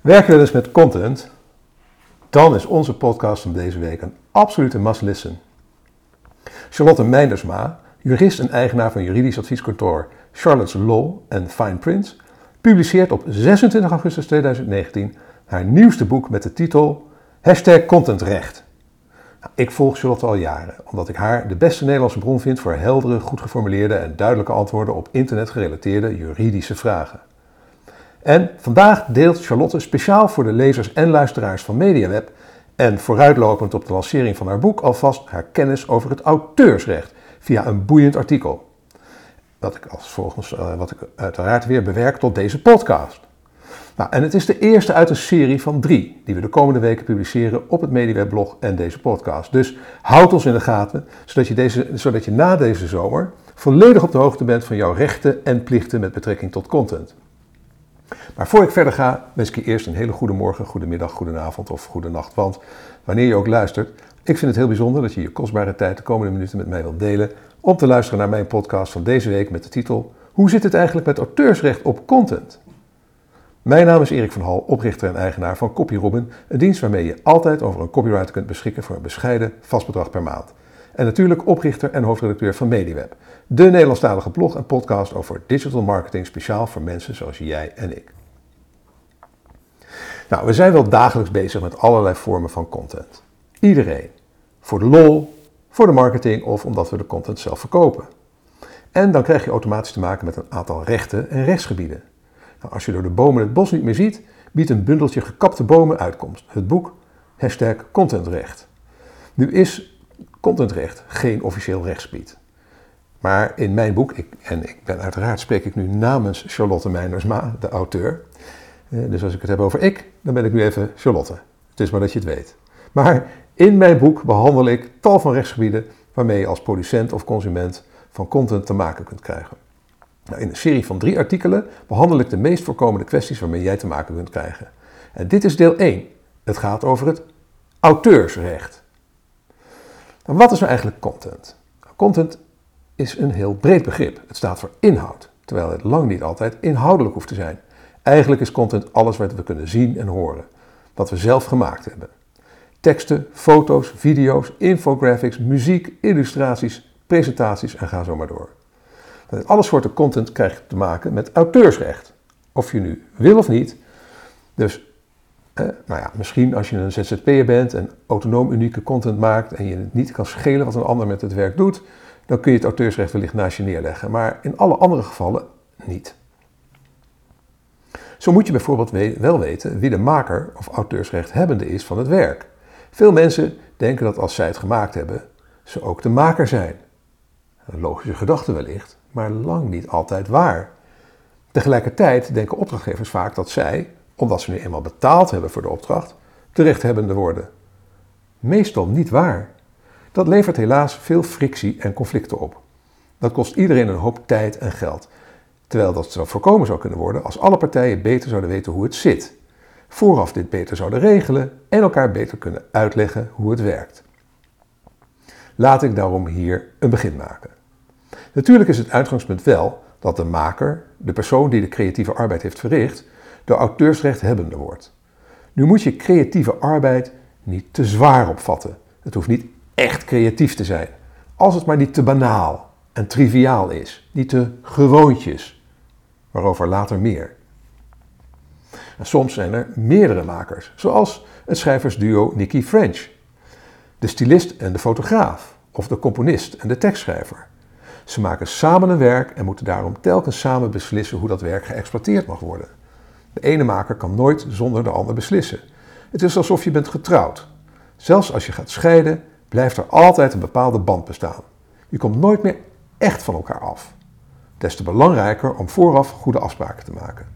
Werk je wel eens met content? Dan is onze podcast van deze week een absolute must listen. Charlotte Meindersma, jurist en eigenaar van juridisch advieskantoor Charlotte's Law en Fine Prints, publiceert op 26 augustus 2019 haar nieuwste boek met de titel Hashtag Contentrecht. Nou, ik volg Charlotte al jaren, omdat ik haar de beste Nederlandse bron vind voor heldere, goed geformuleerde en duidelijke antwoorden op internetgerelateerde juridische vragen. En vandaag deelt Charlotte speciaal voor de lezers en luisteraars van MediaWeb en vooruitlopend op de lancering van haar boek alvast haar kennis over het auteursrecht via een boeiend artikel. Wat ik als volgens, uh, wat ik uiteraard weer bewerk tot deze podcast. Nou, en het is de eerste uit een serie van drie die we de komende weken publiceren op het MediaWeb blog en deze podcast. Dus houd ons in de gaten, zodat je, deze, zodat je na deze zomer volledig op de hoogte bent van jouw rechten en plichten met betrekking tot content. Maar voor ik verder ga, wens ik je eerst een hele goede morgen, goede middag, goede avond of goede nacht. Want wanneer je ook luistert, ik vind het heel bijzonder dat je je kostbare tijd de komende minuten met mij wilt delen om te luisteren naar mijn podcast van deze week met de titel Hoe zit het eigenlijk met auteursrecht op content? Mijn naam is Erik van Hal, oprichter en eigenaar van CopyRobin, een dienst waarmee je altijd over een copyright kunt beschikken voor een bescheiden vast bedrag per maand. En natuurlijk oprichter en hoofdredacteur van MediWeb, de Nederlandstalige blog en podcast over digital marketing speciaal voor mensen zoals jij en ik. Nou, we zijn wel dagelijks bezig met allerlei vormen van content. Iedereen. Voor de lol, voor de marketing of omdat we de content zelf verkopen. En dan krijg je automatisch te maken met een aantal rechten en rechtsgebieden. Nou, als je door de bomen het bos niet meer ziet, biedt een bundeltje gekapte bomen uitkomst. Het boek hashtag contentrecht. Nu is contentrecht geen officieel rechtsgebied. Maar in mijn boek, ik, en ik ben uiteraard spreek ik nu namens Charlotte Meinersma, de auteur. Eh, dus als ik het heb over ik, dan ben ik nu even Charlotte. Het is maar dat je het weet. Maar in mijn boek behandel ik tal van rechtsgebieden waarmee je als producent of consument van content te maken kunt krijgen. Nou, in een serie van drie artikelen behandel ik de meest voorkomende kwesties waarmee jij te maken kunt krijgen. En dit is deel 1. Het gaat over het auteursrecht. Wat is nou eigenlijk content? Content is een heel breed begrip. Het staat voor inhoud, terwijl het lang niet altijd inhoudelijk hoeft te zijn. Eigenlijk is content alles wat we kunnen zien en horen, wat we zelf gemaakt hebben. Teksten, foto's, video's, infographics, muziek, illustraties, presentaties en ga zo maar door. Met alle soorten content krijg je te maken met auteursrecht. Of je nu wil of niet. Dus, eh, nou ja, misschien als je een ZZP'er bent en autonoom unieke content maakt en je het niet kan schelen wat een ander met het werk doet, dan kun je het auteursrecht wellicht naast je neerleggen. Maar in alle andere gevallen niet. Zo moet je bijvoorbeeld wel weten wie de maker of auteursrechthebbende is van het werk. Veel mensen denken dat als zij het gemaakt hebben, ze ook de maker zijn. Een logische gedachte wellicht, maar lang niet altijd waar. Tegelijkertijd denken opdrachtgevers vaak dat zij, omdat ze nu eenmaal betaald hebben voor de opdracht, de rechthebbende worden. Meestal niet waar. Dat levert helaas veel frictie en conflicten op. Dat kost iedereen een hoop tijd en geld. Terwijl dat zou voorkomen zou kunnen worden als alle partijen beter zouden weten hoe het zit. Vooraf dit beter zouden regelen en elkaar beter kunnen uitleggen hoe het werkt. Laat ik daarom hier een begin maken. Natuurlijk is het uitgangspunt wel dat de maker, de persoon die de creatieve arbeid heeft verricht, de auteursrechthebbende wordt. Nu moet je creatieve arbeid niet te zwaar opvatten. Het hoeft niet echt creatief te zijn. Als het maar niet te banaal en triviaal is, niet te gewoontjes, waarover later meer. En soms zijn er meerdere makers, zoals het schrijversduo Nicky French, de stylist en de fotograaf, of de componist en de tekstschrijver. Ze maken samen een werk en moeten daarom telkens samen beslissen hoe dat werk geëxploiteerd mag worden. De ene maker kan nooit zonder de ander beslissen. Het is alsof je bent getrouwd. Zelfs als je gaat scheiden, blijft er altijd een bepaalde band bestaan. Je komt nooit meer echt van elkaar af. Des te belangrijker om vooraf goede afspraken te maken.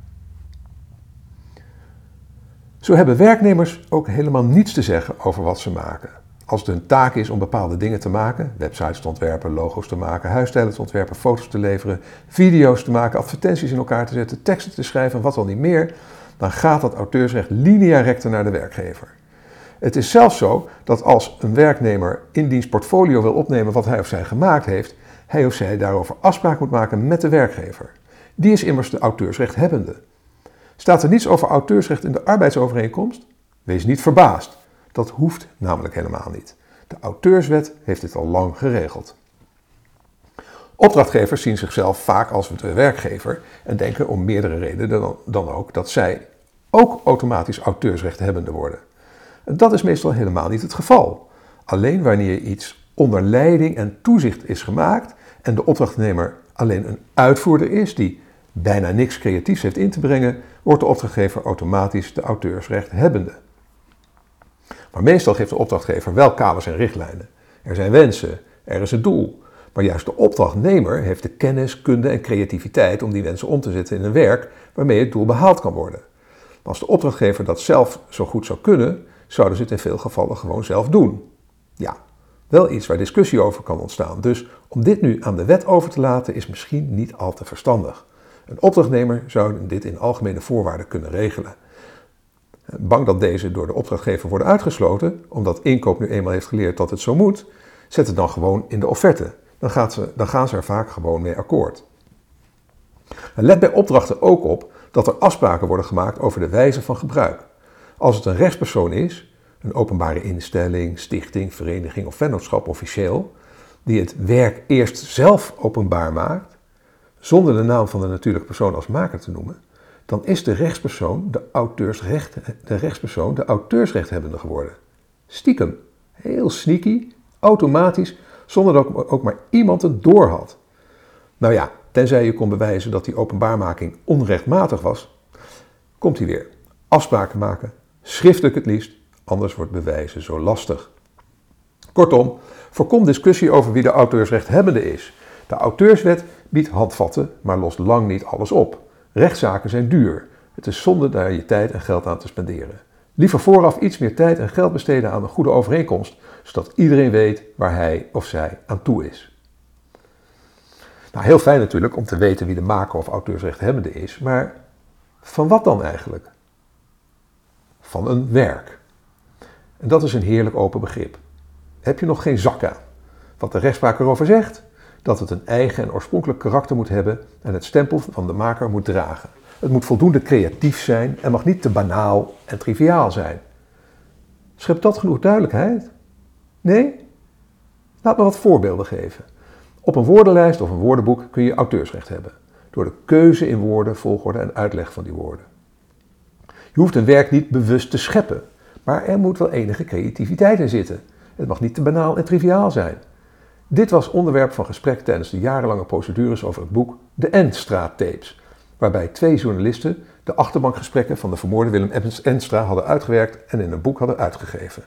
Zo hebben werknemers ook helemaal niets te zeggen over wat ze maken. Als het hun taak is om bepaalde dingen te maken, websites te ontwerpen, logo's te maken, huisstijlen te ontwerpen, foto's te leveren, video's te maken, advertenties in elkaar te zetten, teksten te schrijven en wat dan niet meer, dan gaat dat auteursrecht linea recta naar de werkgever. Het is zelfs zo dat als een werknemer in diens portfolio wil opnemen wat hij of zij gemaakt heeft, hij of zij daarover afspraak moet maken met de werkgever. Die is immers de auteursrechthebbende. Staat er niets over auteursrecht in de arbeidsovereenkomst? Wees niet verbaasd. Dat hoeft namelijk helemaal niet. De auteurswet heeft dit al lang geregeld. Opdrachtgevers zien zichzelf vaak als de werkgever en denken om meerdere redenen dan, ook dat zij ook automatisch auteursrechthebbende worden. En dat is meestal helemaal niet het geval. Alleen wanneer iets onder leiding en toezicht is gemaakt en de opdrachtnemer alleen een uitvoerder is die bijna niks creatiefs heeft in te brengen, wordt de opdrachtgever automatisch de auteursrechthebbende. Maar meestal geeft de opdrachtgever wel kaders en richtlijnen. Er zijn wensen, er is een doel. Maar juist de opdrachtnemer heeft de kennis, kunde en creativiteit om die wensen om te zetten in een werk waarmee het doel behaald kan worden. Als de opdrachtgever dat zelf zo goed zou kunnen, zouden ze het in veel gevallen gewoon zelf doen. Ja, wel iets waar discussie over kan ontstaan. Dus om dit nu aan de wet over te laten is misschien niet al te verstandig. Een opdrachtnemer zou dit in algemene voorwaarden kunnen regelen. Bang dat deze door de opdrachtgever worden uitgesloten, omdat inkoop nu eenmaal heeft geleerd dat het zo moet, zet het dan gewoon in de offerte. Dan, gaat ze, dan gaan ze er vaak gewoon mee akkoord. let bij opdrachten ook op dat er afspraken worden gemaakt over de wijze van gebruik. Als het een rechtspersoon is, een openbare instelling, stichting, vereniging of vennootschap officieel, die het werk eerst zelf openbaar maakt, zonder de naam van de natuurlijke persoon als maker te noemen, dan is de rechtspersoon de, auteursrecht, de rechtspersoon de auteursrechthebbende geworden. Stiekem, heel sneaky, automatisch, zonder dat ook, maar iemand het doorhad. Nou ja, tenzij je kon bewijzen dat die openbaarmaking onrechtmatig was, komt hij weer. Afspraken maken, schriftelijk het liefst, anders wordt bewijzen zo lastig. Kortom, voorkom discussie over wie de auteursrechthebbende is. De auteurswet biedt handvatten, maar lost lang niet alles op. Rechtszaken zijn duur. Het is zonde daar je tijd en geld aan te spenderen. Liever vooraf iets meer tijd en geld besteden aan een goede overeenkomst, zodat iedereen weet waar hij of zij aan toe is. Nou, heel fijn natuurlijk om te weten wie de maker of auteursrechthebbende is, maar van wat dan eigenlijk? Van een werk. En dat is een heerlijk open begrip. Heb je nog geen zak aan? Wat de rechtspraak erover zegt? Dat het een eigen en oorspronkelijk karakter moet hebben en het stempel van de maker moet dragen. Het moet voldoende creatief zijn en mag niet te banaal en triviaal zijn. Schept dat genoeg duidelijkheid? Nee? Laat me wat voorbeelden geven. Op een woordenlijst of een woordenboek kun je auteursrecht hebben. Door de keuze in woorden, volgorde en uitleg van die woorden. Je hoeft een werk niet bewust te scheppen, maar er moet wel enige creativiteit in zitten. Het mag niet te banaal en triviaal zijn. Dit was onderwerp van gesprek tijdens de jarenlange procedures over het boek De Enstra-tapes, waarbij twee journalisten de achterbankgesprekken van de vermoorde Willem Enstra hadden uitgewerkt en in een boek hadden uitgegeven.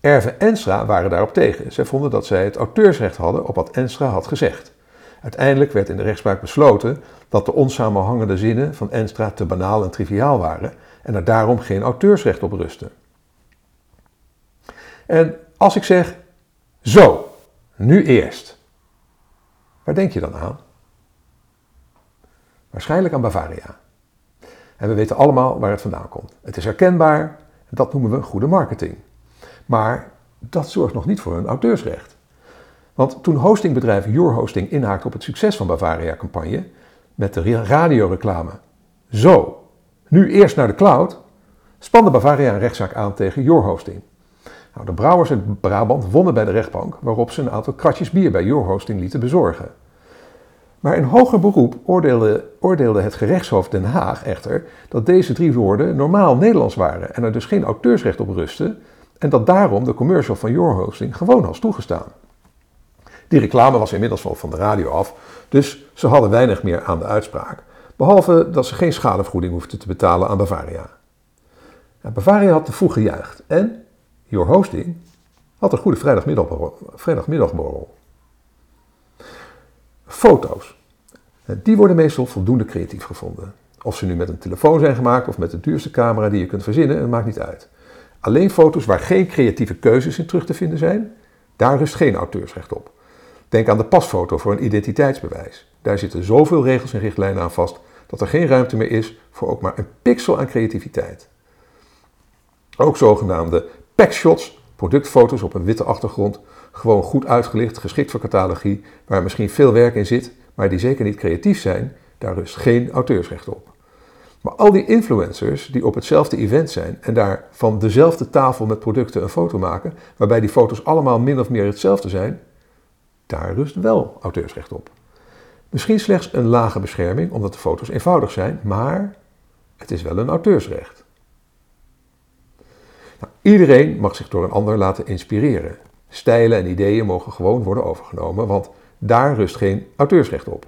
Erve Enstra waren daarop tegen. Zij vonden dat zij het auteursrecht hadden op wat Enstra had gezegd. Uiteindelijk werd in de rechtspraak besloten dat de onsamenhangende zinnen van Enstra te banaal en triviaal waren en er daarom geen auteursrecht op rustte. En als ik zeg, zo, nu eerst, waar denk je dan aan? Waarschijnlijk aan Bavaria. En we weten allemaal waar het vandaan komt. Het is herkenbaar en dat noemen we goede marketing. Maar dat zorgt nog niet voor een auteursrecht. Want toen hostingbedrijf Your Hosting inhaakte op het succes van Bavaria-campagne met de radioreclame Zo, nu eerst naar de cloud, spande Bavaria een rechtszaak aan tegen Your Hosting. Nou, de brouwers in Brabant wonnen bij de rechtbank, waarop ze een aantal kratjes bier bij Your Hosting lieten bezorgen. Maar in hoger beroep oordeelde, oordeelde het gerechtshof Den Haag echter dat deze drie woorden normaal Nederlands waren en er dus geen auteursrecht op rustte en dat daarom de commercial van Your Hosting gewoon was toegestaan. Die reclame was inmiddels wel van de radio af, dus ze hadden weinig meer aan de uitspraak, behalve dat ze geen schadevergoeding hoefden te betalen aan Bavaria. Bavaria had te vroeg gejuicht en Your Hosting had een goede vrijdagmiddagborrel. Foto's. Die worden meestal voldoende creatief gevonden. Of ze nu met een telefoon zijn gemaakt of met de duurste camera die je kunt verzinnen, het maakt niet uit. Alleen foto's waar geen creatieve keuzes in terug te vinden zijn, daar rust geen auteursrecht op. Denk aan de pasfoto voor een identiteitsbewijs. Daar zitten zoveel regels en richtlijnen aan vast dat er geen ruimte meer is voor ook maar een pixel aan creativiteit. Ook zogenaamde packshots, productfoto's op een witte achtergrond, gewoon goed uitgelicht, geschikt voor catalogie, waar misschien veel werk in zit, maar die zeker niet creatief zijn, daar rust geen auteursrecht op. Maar al die influencers die op hetzelfde event zijn en daar van dezelfde tafel met producten een foto maken, waarbij die foto's allemaal min of meer hetzelfde zijn, daar rust wel auteursrecht op. Misschien slechts een lage bescherming omdat de foto's eenvoudig zijn, maar het is wel een auteursrecht. Iedereen mag zich door een ander laten inspireren. Stijlen en ideeën mogen gewoon worden overgenomen, want daar rust geen auteursrecht op.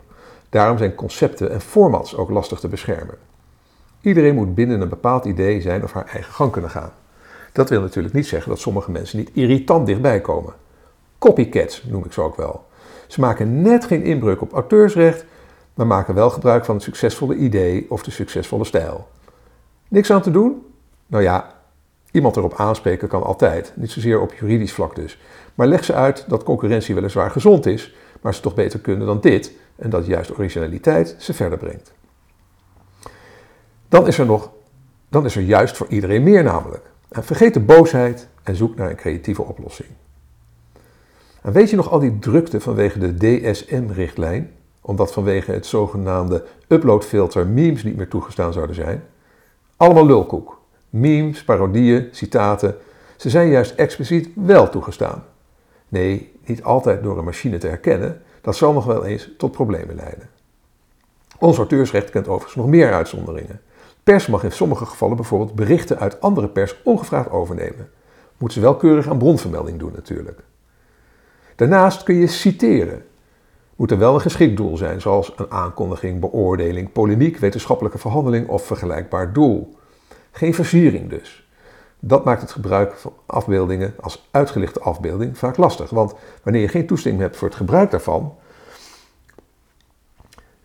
Daarom zijn concepten en formats ook lastig te beschermen. Iedereen moet binnen een bepaald idee zijn of haar eigen gang kunnen gaan. Dat wil natuurlijk niet zeggen dat sommige mensen niet irritant dichtbij komen. Copycats noem ik ze ook wel. Ze maken net geen inbreuk op auteursrecht, maar maken wel gebruik van het succesvolle idee of de succesvolle stijl. Niks aan te doen? Nou ja, iemand erop aanspreken kan altijd, niet zozeer op juridisch vlak dus. Maar leg ze uit dat concurrentie weliswaar gezond is, maar ze toch beter kunnen dan dit en dat juist originaliteit ze verder brengt. Dan is er nog, dan is er juist voor iedereen meer namelijk. En vergeet de boosheid en zoek naar een creatieve oplossing. En weet je nog al die drukte vanwege de DSM-richtlijn, omdat vanwege het zogenaamde uploadfilter memes niet meer toegestaan zouden zijn? Allemaal lulkoek. Memes, parodieën, citaten, ze zijn juist expliciet wel toegestaan. Nee, niet altijd door een machine te herkennen, dat zal nog wel eens tot problemen leiden. Ons auteursrecht kent overigens nog meer uitzonderingen. Pers mag in sommige gevallen bijvoorbeeld berichten uit andere pers ongevraagd overnemen. Moet ze wel keurig aan bronvermelding doen natuurlijk. Daarnaast kun je citeren. Moet er wel een geschikt doel zijn, zoals een aankondiging, beoordeling, polemiek, wetenschappelijke verhandeling of vergelijkbaar doel. Geen versiering dus. Dat maakt het gebruik van afbeeldingen als uitgelichte afbeelding vaak lastig, want wanneer je geen toestemming hebt voor het gebruik daarvan,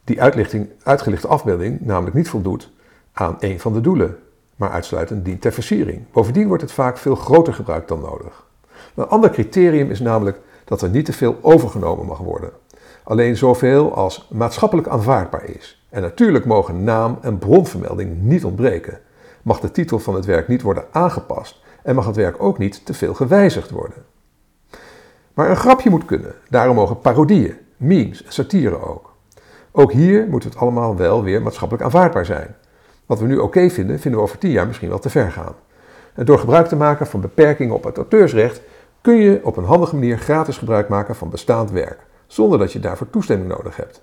die uitgelichte afbeelding namelijk niet voldoet aan een van de doelen, maar uitsluitend dient ter versiering. Bovendien wordt het vaak veel groter gebruikt dan nodig. Een ander criterium is namelijk dat er niet te veel overgenomen mag worden. Alleen zoveel als maatschappelijk aanvaardbaar is. En natuurlijk mogen naam en bronvermelding niet ontbreken. Mag de titel van het werk niet worden aangepast en mag het werk ook niet te veel gewijzigd worden. Maar een grapje moet kunnen, daarom mogen parodieën, memes en satire ook. Ook hier moet het allemaal wel weer maatschappelijk aanvaardbaar zijn. Wat we nu oké vinden, vinden we over tien jaar misschien wel te ver gaan. En door gebruik te maken van beperkingen op het auteursrecht kun je op een handige manier gratis gebruik maken van bestaand werk, zonder dat je daarvoor toestemming nodig hebt.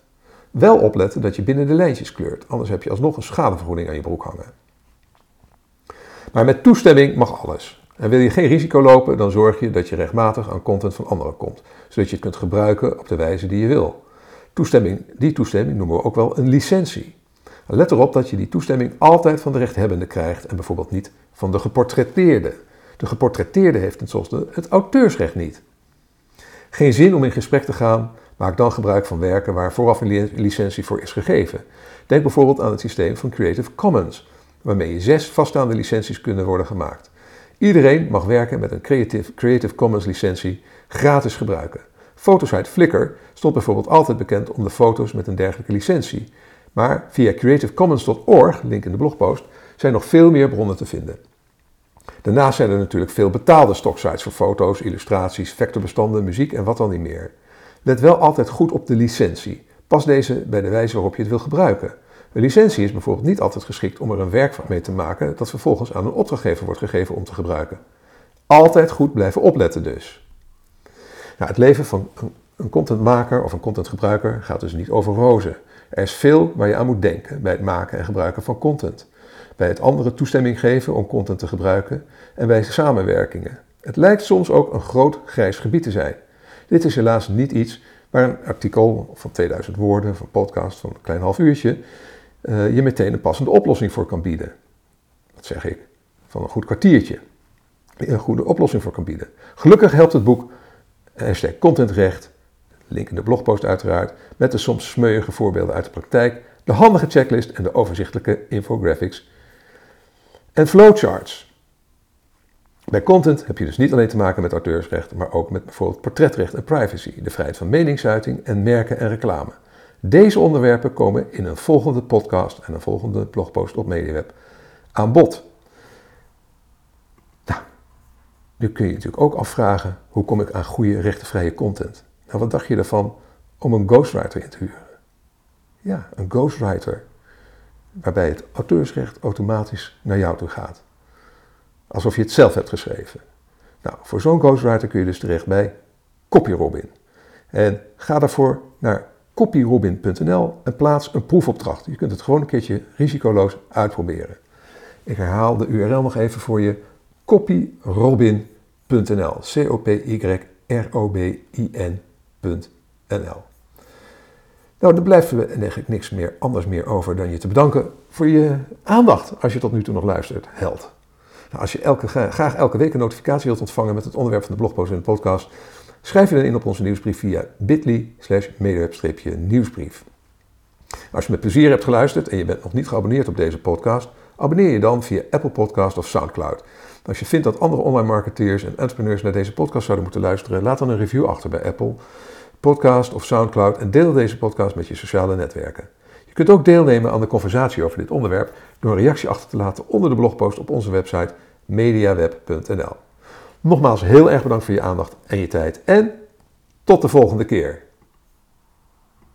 Wel opletten dat je binnen de lijntjes kleurt, anders heb je alsnog een schadevergoeding aan je broek hangen. Maar met toestemming mag alles. En wil je geen risico lopen, dan zorg je dat je rechtmatig aan content van anderen komt, zodat je het kunt gebruiken op de wijze die je wil. Toestemming, die toestemming noemen we ook wel een licentie. Let erop dat je die toestemming altijd van de rechthebbende krijgt en bijvoorbeeld niet van de geportretteerde. De geportretteerde heeft tenslotte het auteursrecht niet. Geen zin om in gesprek te gaan, maak dan gebruik van werken waar vooraf een licentie voor is gegeven. Denk bijvoorbeeld aan het systeem van Creative Commons, waarmee je zes vaststaande licenties kunnen worden gemaakt. Iedereen mag werken met een Creative, Creative Commons licentie gratis gebruiken. Fotosite Flickr stond bijvoorbeeld altijd bekend om de foto's met een dergelijke licentie. Maar via creativecommons.org, link in de blogpost, zijn nog veel meer bronnen te vinden. Daarnaast zijn er natuurlijk veel betaalde stocksites voor foto's, illustraties, vectorbestanden, muziek en wat dan niet meer. Let wel altijd goed op de licentie. Pas deze bij de wijze waarop je het wil gebruiken. Een licentie is bijvoorbeeld niet altijd geschikt om er een werk mee te maken dat vervolgens aan een opdrachtgever wordt gegeven om te gebruiken. Altijd goed blijven opletten dus. Nou, het leven van een contentmaker of een contentgebruiker gaat dus niet over rozen. Er is veel waar je aan moet denken bij het maken en gebruiken van content. Bij het andere toestemming geven om content te gebruiken en bij samenwerkingen. Het lijkt soms ook een groot grijs gebied te zijn. Dit is helaas niet iets waar een artikel van 2000 woorden, of een podcast van een klein half uurtje, uh, je meteen een passende oplossing voor kan bieden. Dat zeg ik, van een goed kwartiertje. Een goede oplossing voor kan bieden. Gelukkig helpt het boek hashtag contentrecht link in de blogpost uiteraard, met de soms smeuïge voorbeelden uit de praktijk, de handige checklist en de overzichtelijke infographics en flowcharts. Bij content heb je dus niet alleen te maken met auteursrecht, maar ook met bijvoorbeeld portretrecht en privacy, de vrijheid van meningsuiting en merken en reclame. Deze onderwerpen komen in een volgende podcast en een volgende blogpost op MediaWeb aan bod. Nou, nu kun je natuurlijk ook afvragen, hoe kom ik aan goede rechtenvrije content? Nou, wat dacht je ervan om een ghostwriter in te huren? Ja, een ghostwriter. waarbij het auteursrecht automatisch naar jou toe gaat. Alsof je het zelf hebt geschreven. Nou, voor zo'n ghostwriter kun je dus terecht bij CopyRobin. En ga daarvoor naar copyrobin.nl en plaats een proefopdracht. Je kunt het gewoon een keertje risicoloos uitproberen. Ik herhaal de URL nog even voor je: copyrobin.nl. C-O-P-Y-R-O-B-I-N.nl. Nou, dan blijft er eigenlijk niks meer anders meer over dan je te bedanken voor je aandacht als je tot nu toe nog luistert, held. Nou, als je elke, graag elke week een notificatie wilt ontvangen met het onderwerp van de blogpost en de podcast, schrijf je dan in op onze nieuwsbrief via bit.ly slash nieuwsbrief. Als je met plezier hebt geluisterd en je bent nog niet geabonneerd op deze podcast, abonneer je dan via Apple Podcast of Soundcloud. Als je vindt dat andere online marketeers en entrepreneurs naar deze podcast zouden moeten luisteren, laat dan een review achter bij Apple Podcast of Soundcloud en deel deze podcast met je sociale netwerken. Je kunt ook deelnemen aan de conversatie over dit onderwerp door een reactie achter te laten onder de blogpost op onze website mediaweb.nl. Nogmaals heel erg bedankt voor je aandacht en je tijd en tot de volgende keer.